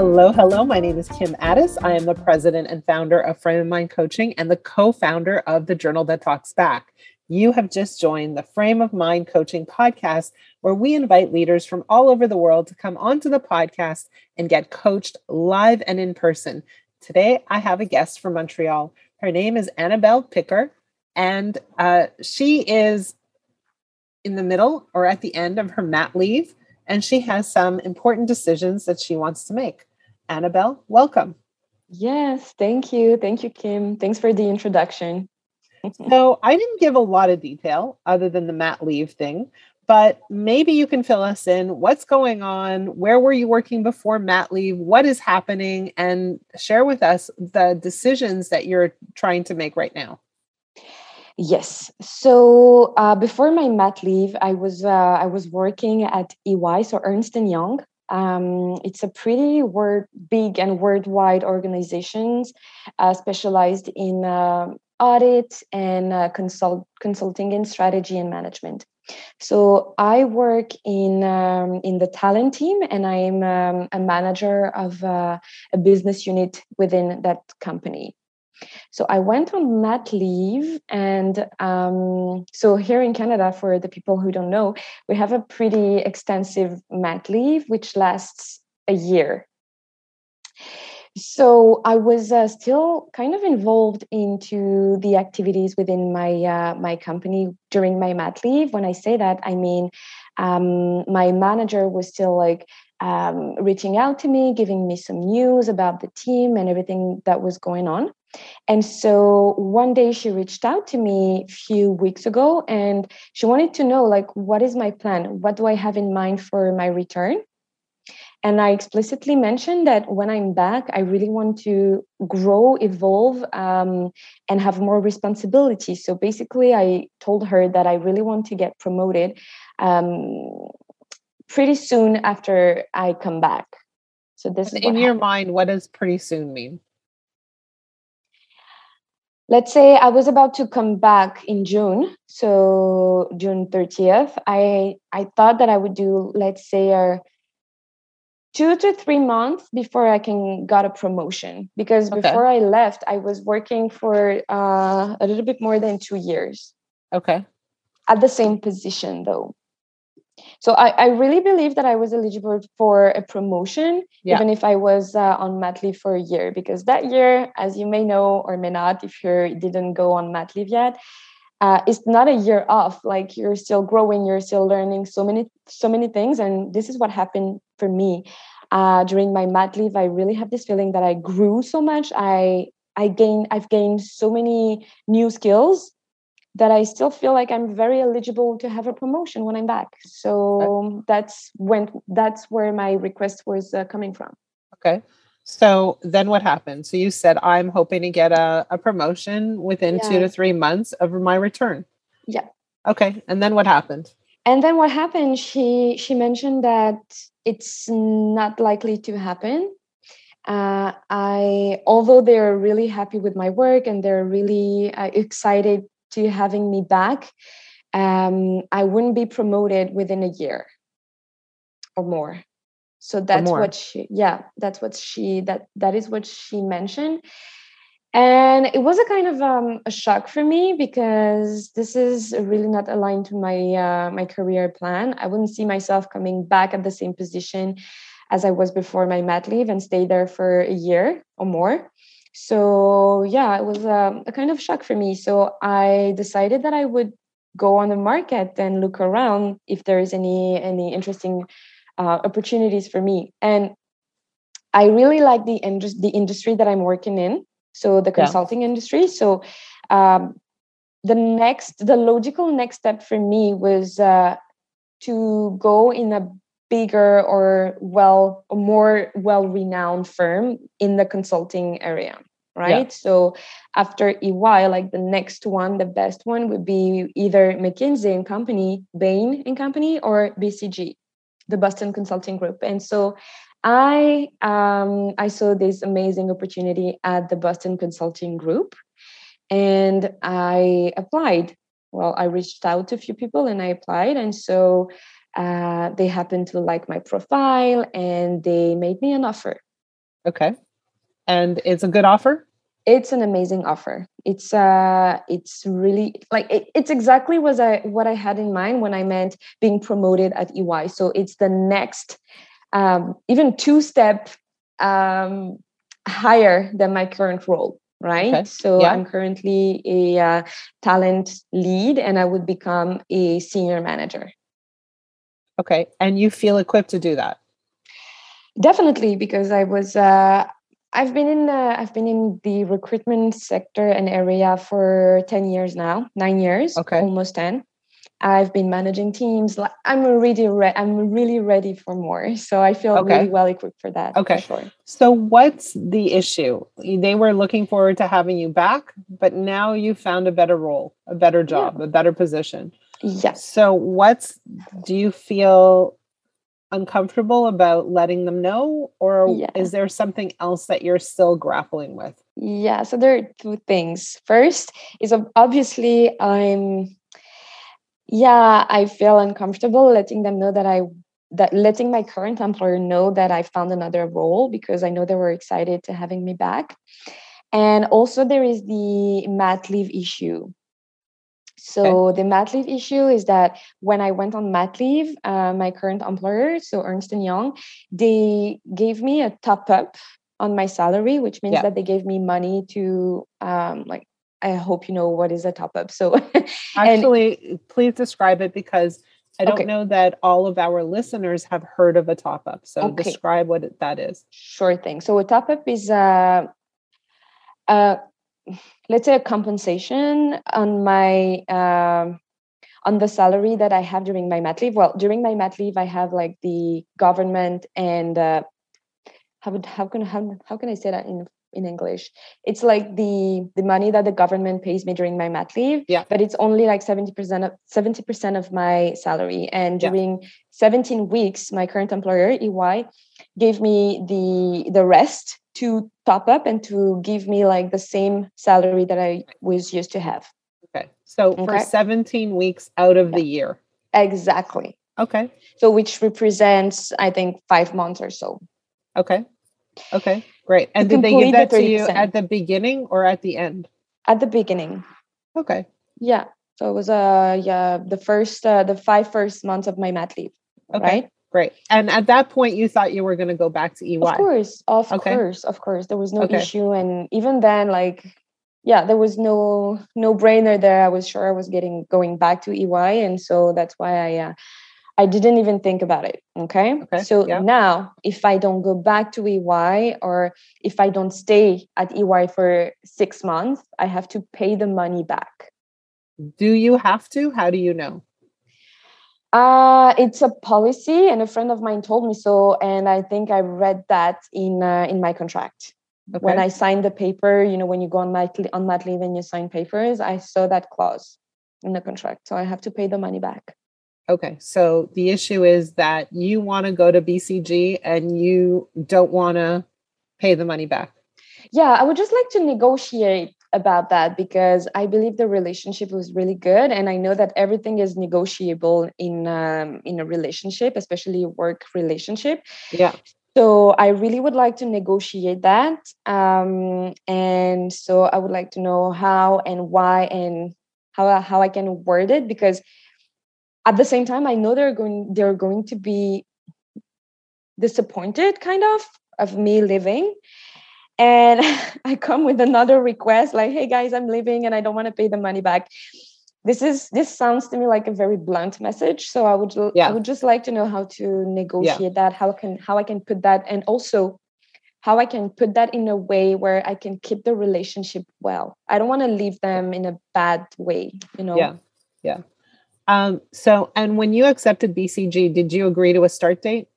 Hello, hello. My name is Kim Ades. I am the president and founder of Frame of Mind Coaching and the co founder of the Journal That Talks Back. You have just joined the Frame of Mind Coaching podcast, where we invite leaders from all over the world to come onto the podcast and get coached live and in person. Today, I have a guest from Montreal. Her name is Annabelle Picker, and uh, she is in the middle or at the end of her mat leave and she has some important decisions that she wants to make. Annabelle, welcome. Yes, thank you. Thank you, Kim. Thanks for the introduction. so, I didn't give a lot of detail other than the mat leave thing, but maybe you can fill us in what's going on, where were you working before mat leave, what is happening, and share with us the decisions that you're trying to make right now. Yes. So uh, before my mat leave, I was uh, I was working at EY, so Ernst and Young. Um, it's a pretty word big and worldwide organizations uh, specialized in uh, audit and uh, consult consulting in strategy and management. So I work in um, in the talent team, and I am um, a manager of uh, a business unit within that company. So I went on mat leave, and um, so here in Canada, for the people who don't know, we have a pretty extensive mat leave which lasts a year. So I was uh, still kind of involved into the activities within my uh, my company during my mat leave. When I say that, I mean um, my manager was still like um, reaching out to me, giving me some news about the team and everything that was going on. And so one day she reached out to me a few weeks ago and she wanted to know like what is my plan? What do I have in mind for my return? And I explicitly mentioned that when I'm back, I really want to grow, evolve, um, and have more responsibility. So basically, I told her that I really want to get promoted um, pretty soon after I come back. So this in your happened. mind, what does pretty soon mean? Let's say I was about to come back in June, so June 30th. I I thought that I would do, let's say, a two to three months before I can got a promotion. Because okay. before I left, I was working for uh, a little bit more than two years. Okay. At the same position, though. So I, I really believe that I was eligible for a promotion, yeah. even if I was uh, on mat leave for a year, because that year, as you may know or may not, if you didn't go on mat leave yet, uh, it's not a year off. Like you're still growing, you're still learning so many so many things, and this is what happened for me uh, during my mat leave. I really have this feeling that I grew so much. I I gained I've gained so many new skills that I still feel like I'm very eligible to have a promotion when I'm back. So that's when that's where my request was uh, coming from. Okay. So then what happened? So you said I'm hoping to get a, a promotion within yeah. two to three months of my return. Yeah. Okay. And then what happened? And then what happened? She she mentioned that it's not likely to happen. Uh, I although they're really happy with my work and they're really uh, excited to having me back, um, I wouldn't be promoted within a year or more. So that's what she, yeah, that's what she that that is what she mentioned, and it was a kind of um, a shock for me because this is really not aligned to my uh, my career plan. I wouldn't see myself coming back at the same position as I was before my mat leave and stay there for a year or more so yeah it was a, um, a kind of shock for me. So i decided that i would go on the market and look around if there is any any interesting uh, opportunities for me. And i really like the, indus- the industry that i'm working in so the consulting yeah. industry. So um, the next the logical next step for me was uh, to go in a bigger or well more well renowned firm in the consulting area right? Yeah. so after ey like the next one the best one would be either mckinsey and company bain and company or bcg the boston consulting group. And so i um, i saw this amazing opportunity at the boston consulting group and i applied. Well i reached out to a few people and i applied. And so uh, they happened to like my profile and they made me an offer Okay. And it's a good offer? It's an amazing offer. It's uh it's really like it, it's exactly was I what I had in mind when I meant being promoted at EY. So it's the next um even two step um higher than my current role right okay. so yeah. i'm currently a uh, talent lead and i would become a senior manager okay and you feel equipped to do that? Definitely because i was uh, i've been in uh, i've been in the recruitment sector and area for 10 years now 9 years okay. almost 10 I've been managing teams. I'm really re- I'm really ready for more. So I feel okay. really well equipped for that. Okay. For sure. So what's the issue? They were looking forward to having you back, but now you found a better role, a better job, yeah. a better position. Yes. So what's do you feel uncomfortable about letting them know or yeah. is there something else that you're still grappling with? Yeah, so there are two things. First is obviously I'm yeah i feel uncomfortable letting them know that i that letting my current employer know that i found another role because i know they were excited to having me back and also there is the mat leave issue so okay. the mat leave issue is that when I went on mat leave, uh, my current employer, so Ernst and Young, they gave me a top up on my salary, which means yeah. that they gave me money to um, like I hope you know what is a top up. So, actually, and, please describe it because I don't okay. know that all of our listeners have heard of a top up. So, okay. describe what that is. Sure thing. So, a top up is a, uh, let's say a compensation on my uh, on the salary that I have during my mat leave. Well, during my mat leave, I have like the government and uh, how would how can how, how can I say that in in English. It's like the the money that the government pays me during my mat leave. Yeah. But it's only like 70% of 70% of my salary. And during yeah. 17 weeks, my current employer, EY, gave me the the rest to top up and to give me like the same salary that I was used to have. Okay. So okay. for 17 weeks out of yeah. the year. Exactly. Okay. So which represents I think 5 months or so. Okay. Okay. Great. And did they give that the to you at the beginning or at the end? At the beginning. Okay. Yeah. So it was uh yeah the first uh, the five first months of my mat leave. Okay. Right. Great. And at that point, you thought you were going to go back to EY. Of course, of okay. course, of course. There was no okay. issue, and even then, like, yeah, there was no no brainer there. I was sure I was getting going back to EY, and so that's why I uh, I didn't even think about it. Okay. okay so yeah. now, if I don't go back to EY or if I don't stay at EY for six months, I have to pay the money back. Do you have to? How do you know? Uh, it's a policy, and a friend of mine told me so, and I think I read that in uh, in my contract. Okay. When I signed the paper, you know, when you go on mat on mat leave and you sign papers, I saw that clause in the contract, so I have to pay the money back. Okay, so the issue is that you want to go to BCG and you don't want to pay the money back. Yeah, I would just like to negotiate about that because I believe the relationship was really good, and I know that everything is negotiable in um, in a relationship, especially a work relationship. Yeah. So I really would like to negotiate that, um, and so I would like to know how and why and how how I can word it because at the same time i know they're going they're going to be disappointed kind of of me living and i come with another request like hey guys i'm leaving and i don't want to pay the money back. This is this sounds to me like a very blunt message so i would yeah. i would just like to know how to negotiate yeah. that how can how i can put that and also how i can put that in a way where i can keep the relationship well. I don't want to leave them in a bad way you know? Yeah yeah um, so, and when you accepted BCG, did you agree to a start date?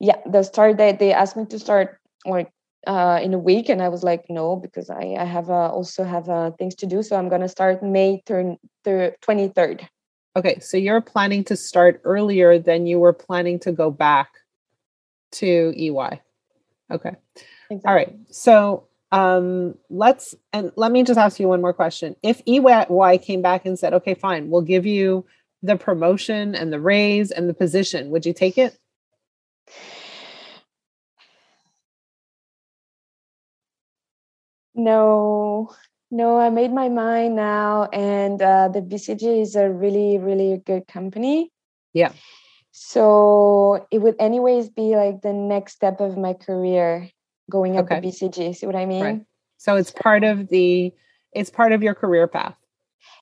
Yeah, the start date, they asked me to start like uh, in a week. And I was like, no, because I, I have uh, also have uh, things to do. So I'm going to start May turn the 23rd. Okay. So you're planning to start earlier than you were planning to go back to EY. Okay. Exactly. All right. So um, let's and let me just ask you one more question. If EY came back and said, "Okay, fine, we'll give you the promotion and the raise and the position," would you take it? No, no, I made my mind now, and uh, the BCG is a really, really good company. Yeah. So it would, anyways, be like the next step of my career going up Okay. BCG. See what I mean? Right. So it's part of the it's part of your career path.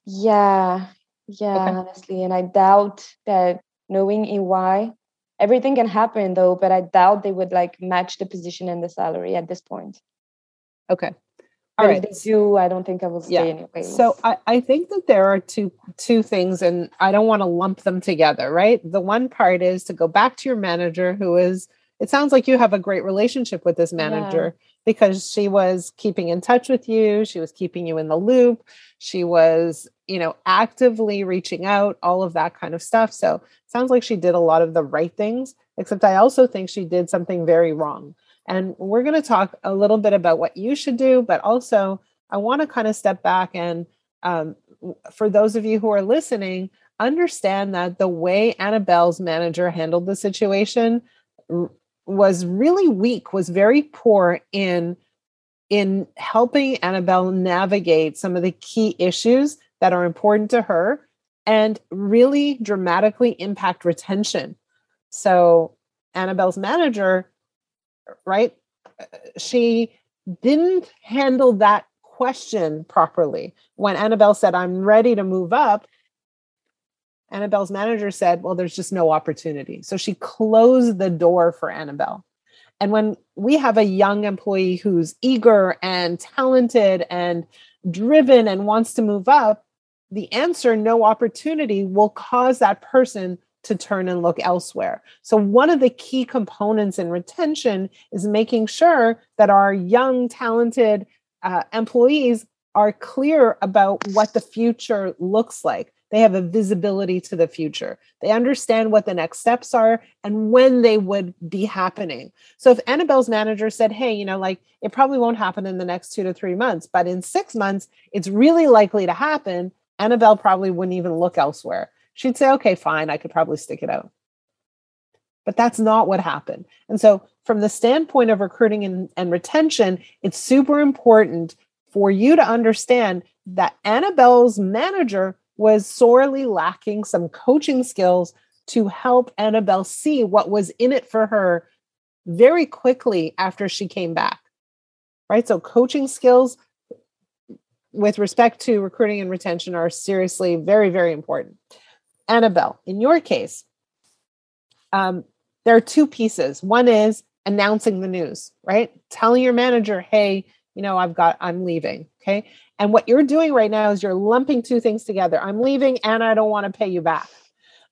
Yeah, yeah, Okay. honestly. And I doubt that knowing EY, everything can happen though, but I doubt they would like match the position and the salary at this point. Okay. All But right. if they do, I don't think I will stay Yeah. anyway. So I, I think that there are two two things and I don't want to lump them together, right? The one part is to go back to your manager who is it sounds like you have a great relationship with this manager because she was keeping in touch with you, she was keeping you in the loop, she was, you know, actively reaching out, all of that kind of stuff. So it sounds like she did a lot of the right things, except I also think she did something very wrong. And we're going to talk a little bit about what you should do, but also I want to kind of step back and um, for those of you who are listening, understand that the way Annabelle's manager handled the situation was really weak, was very poor in in helping Annabelle navigate some of the key issues that are important to her and really dramatically impact retention. So Annabelle's manager, right? uh, She didn't handle that question properly. When Annabelle said, I'm ready to move up, Annabelle's manager said, Well, there's just no opportunity. So she closed the door for Annabelle. And when we have a young employee who's eager and talented and driven and wants to move up, the answer, no opportunity, will cause that person to turn and look elsewhere. So, one of the key components in retention is making sure that our young, talented uh, employees are clear about what the future looks like. They have a visibility to the future. They understand what the next steps are and when they would be happening. So, if Annabelle's manager said, Hey, you know, like it probably won't happen in the next two to three months, but in six months, it's really likely to happen, Annabelle probably wouldn't even look elsewhere she'd say, okay, fine, I could probably stick it out. But that's not what happened. And so, from the standpoint of recruiting and, and retention, it's super important for you to understand that Annabelle's manager was sorely lacking some coaching skills to help Annabelle see what was in it for her very quickly after she came back. Right. So, coaching skills with respect to recruiting and retention are seriously very, very important. Annabelle, in your case, um, there are two pieces. One is announcing the news, right? Telling your manager, hey, you know, I've got, I'm leaving. Okay. And what you're doing right now is you're lumping two things together. I'm leaving and I don't want to pay you back.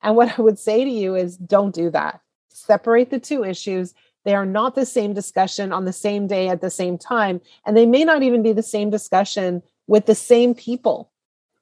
And what I would say to you is don't do that. Separate the two issues. They are not the same discussion on the same day at the same time. And they may not even be the same discussion with the same people.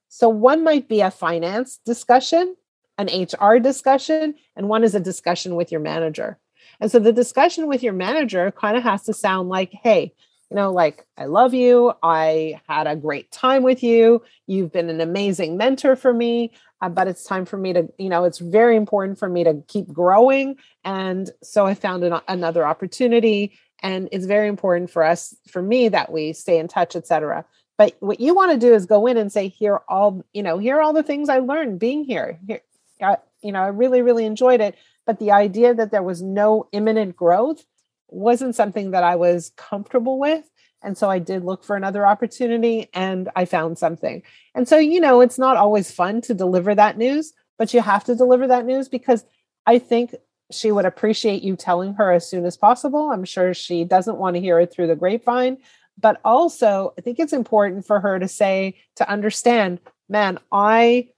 So one might be a finance discussion, an HR discussion, and one is a discussion with your manager. And so the discussion with your manager kind of has to sound like, hey, you know, like, I love you. I had a great time with you. You've been an amazing mentor for me. Uh, but it's time for me to, you know, it's very important for me to keep growing. And so I found an, another opportunity. And it's very important for us, for me, that we stay in touch, et cetera. But what you want to do is go in and say, here all, you know, here are all the things I learned being here. Here, I, you know, I really, really enjoyed it. But the idea that there was no imminent growth wasn't something that I was comfortable with. And so I did look for another opportunity and I found something. And so, you know, it's not always fun to deliver that news, but you have to deliver that news because I think she would appreciate you telling her as soon as possible. I'm sure she doesn't want to hear it through the grapevine. But also, I think it's important for her to say, to understand, man, I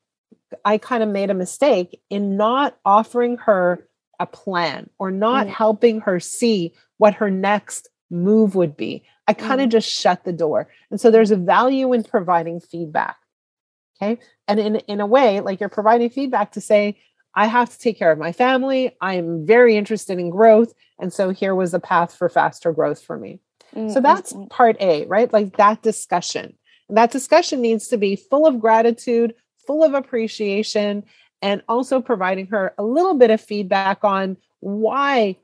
I kind of made a mistake in not offering her a plan or not Mm. helping her see what her next move would be. I kind of Mm. just shut the door. And so there's a value in providing feedback. Okay. And in, in a way, like you're providing feedback to say, I have to take care of my family. I'm very interested in growth. And so here was a path for faster growth for me. Mm, So mm, that's mm. part A, right? Like that discussion. And that discussion needs to be full of gratitude, full of appreciation, and also providing her a little bit of feedback on why,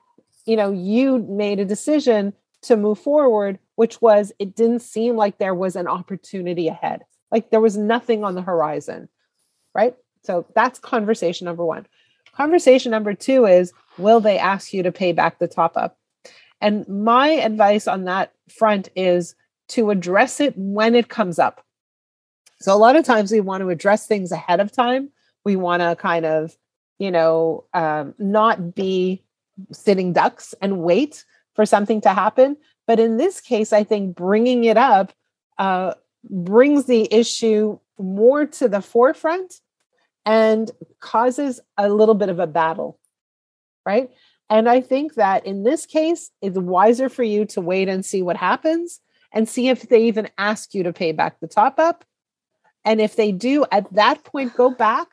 you know, you made a decision to move forward which was it didn't seem like there was an opportunity ahead. Like there was nothing on the horizon, right? So that's conversation number one. Conversation number two is will they ask you to pay back the top up? And my advice on that front is to address it when it comes up. So a lot of times we want to address things ahead of time. We want to kind of, you know, um, not be sitting ducks and wait for something to happen. But in this case, I think bringing it up uh, brings the issue more to the forefront and causes a little bit of a battle, right? And I think that in this case, it's wiser for you to wait and see what happens and see if they even ask you to pay back the top up. And if they do, at that point, go back,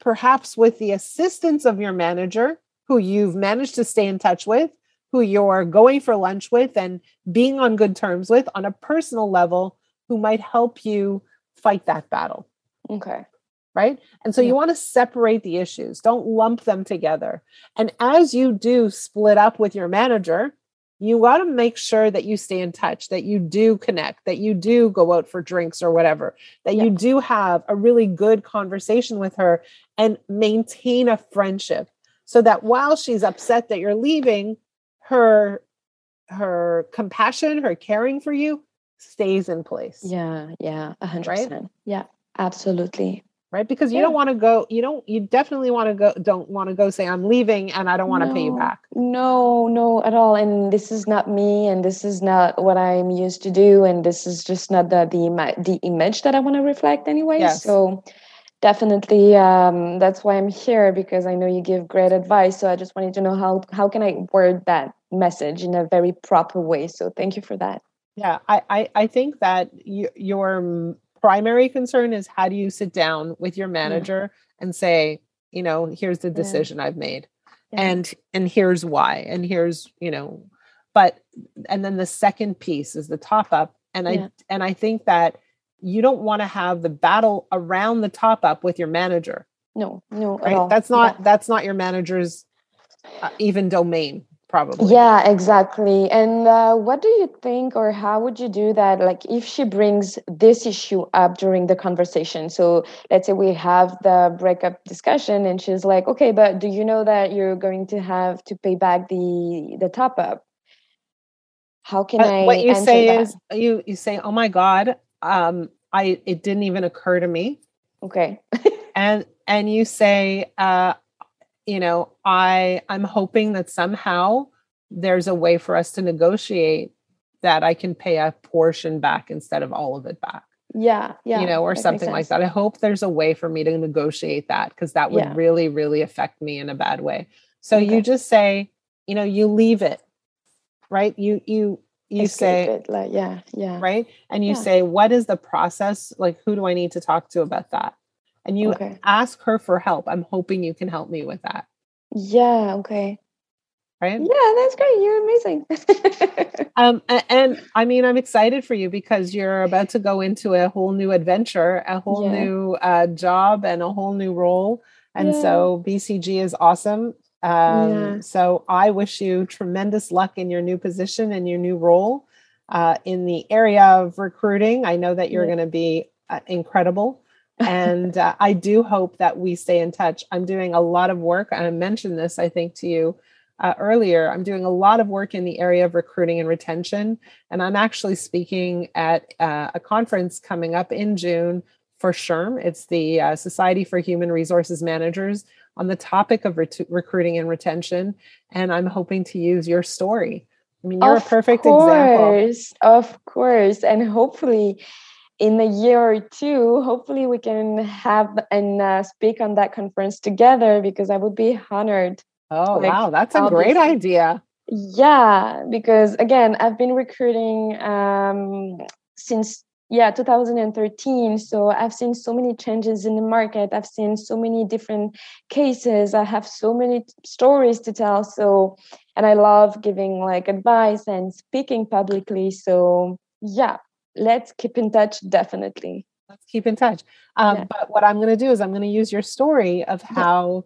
perhaps with the assistance of your manager, who you've managed to stay in touch with, who you're going for lunch with, and being on good terms with on a personal level, who might help you fight that battle. Okay right? And so yeah. you want to separate the issues, don't lump them together. And as you do split up with your manager, you got to make sure that you stay in touch, that you do connect, that you do go out for drinks or whatever, that yeah. you do have a really good conversation with her and maintain a friendship so that while she's upset that you're leaving, her her compassion, her caring for you stays in place. Yeah, yeah, 100%. Right? Yeah, absolutely right because you yeah. don't want to go you don't you definitely want to go don't want to go say i'm leaving and i don't want to no, pay you back no no at all and this is not me and this is not what i'm used to do and this is just not the the, the image that i want to reflect anyway yes. so definitely um, that's why i'm here because i know you give great advice so i just wanted to know how how can i word that message in a very proper way so thank you for that yeah i i, I think that you, your primary concern is how do you sit down with your manager yeah. and say, you know, here's the decision yeah. I've made. Yeah. And and here's why. And here's, you know, but and then the second piece is the top up. And I and I think that you don't want to have the battle around the top up with your manager. No, no, right? That's not that's not your manager's uh, even domain probably. Yeah exactly. And uh, what do you think or how would you do that like if she brings this issue up during the conversation? So let's say we have the breakup discussion and she's like okay but do you know that you're going to have to pay back the the top up? How can uh, i what you say that? is you you say oh my god um i it didn't even occur to me. Okay. And and you say uh you know i i'm hoping that somehow there's a way for us to negotiate that i can pay a portion back instead of all of it back. Yeah yeah you know or something like that. I hope there's a way for me to negotiate that because that would yeah. really really affect me in a bad way. So okay. you just say you know you leave it right? You you you Escape say it, like yeah yeah. Right? And you yeah. say what is the process? Like who do i need to talk to about that and you okay. ask her for help. I'm hoping you can help me with that. Yeah, okay. Right? Yeah, that's great. You're amazing. um and, and, I mean I'm excited for you because you're about to go into a whole new adventure, a whole yeah. new uh, job and a whole new role. And yeah. so BCG is awesome. Um, yeah. so I wish you tremendous luck in your new position and your new role uh, in the area of recruiting. I know that you're going to be uh, incredible and uh, I do hope that we stay in touch. I'm doing a lot of work. I mentioned this, I think, to you uh, earlier. I'm doing a lot of work in the area of recruiting and retention. And I'm actually speaking at uh, a conference coming up in June for SHRM. It's the uh, Society for Human Resources Managers on the topic of ret- recruiting and retention. And I'm hoping to use your story. I mean, you're of a perfect course, example. Of course. And hopefully, in a year or two, hopefully we can have and uh, speak on that conference together because I would be honored. Oh, like, wow. That's a great idea. Yeah, because again, I've been recruiting um, since yeah 2013 so i've seen so many changes in the market. I've seen so many different cases. I have so many stories to tell. So and i love giving like advice and speaking publicly. So yeah let's keep in touch definitely let's keep in touch um, yeah. but what i'm going to do is i'm going to use your story of how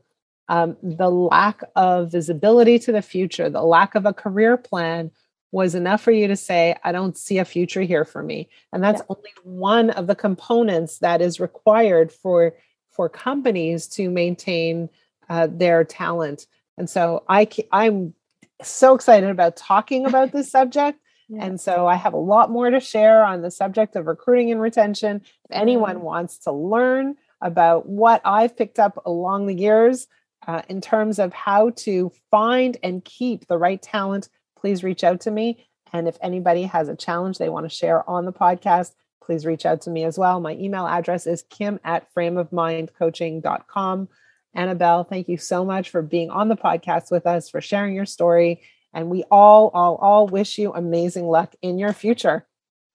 yeah. um, the lack of visibility to the future the lack of a career plan was enough for you to say, I don't see a future here for me. And that's yeah. only one of the components that is required for for companies to maintain uh, their talent. And so I I'm so excited about talking about this subject. Yeah. And so I have a lot more to share on the subject of recruiting and retention. If anyone mm-hmm. wants to learn about what I've picked up along the years uh, in terms of how to find and keep the right talent, please reach out to me. And if anybody has a challenge they want to share on the podcast, please reach out to me as well. My email address is kim at frameofmindcoaching.com. Annabelle, thank you so much for being on the podcast with us, for sharing your story. And we all, all, all wish you amazing luck in your future.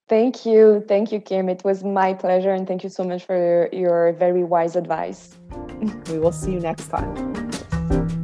Thank you. Thank you, Kim. It was my pleasure. And thank you so much for your very wise advice. we will see you next time.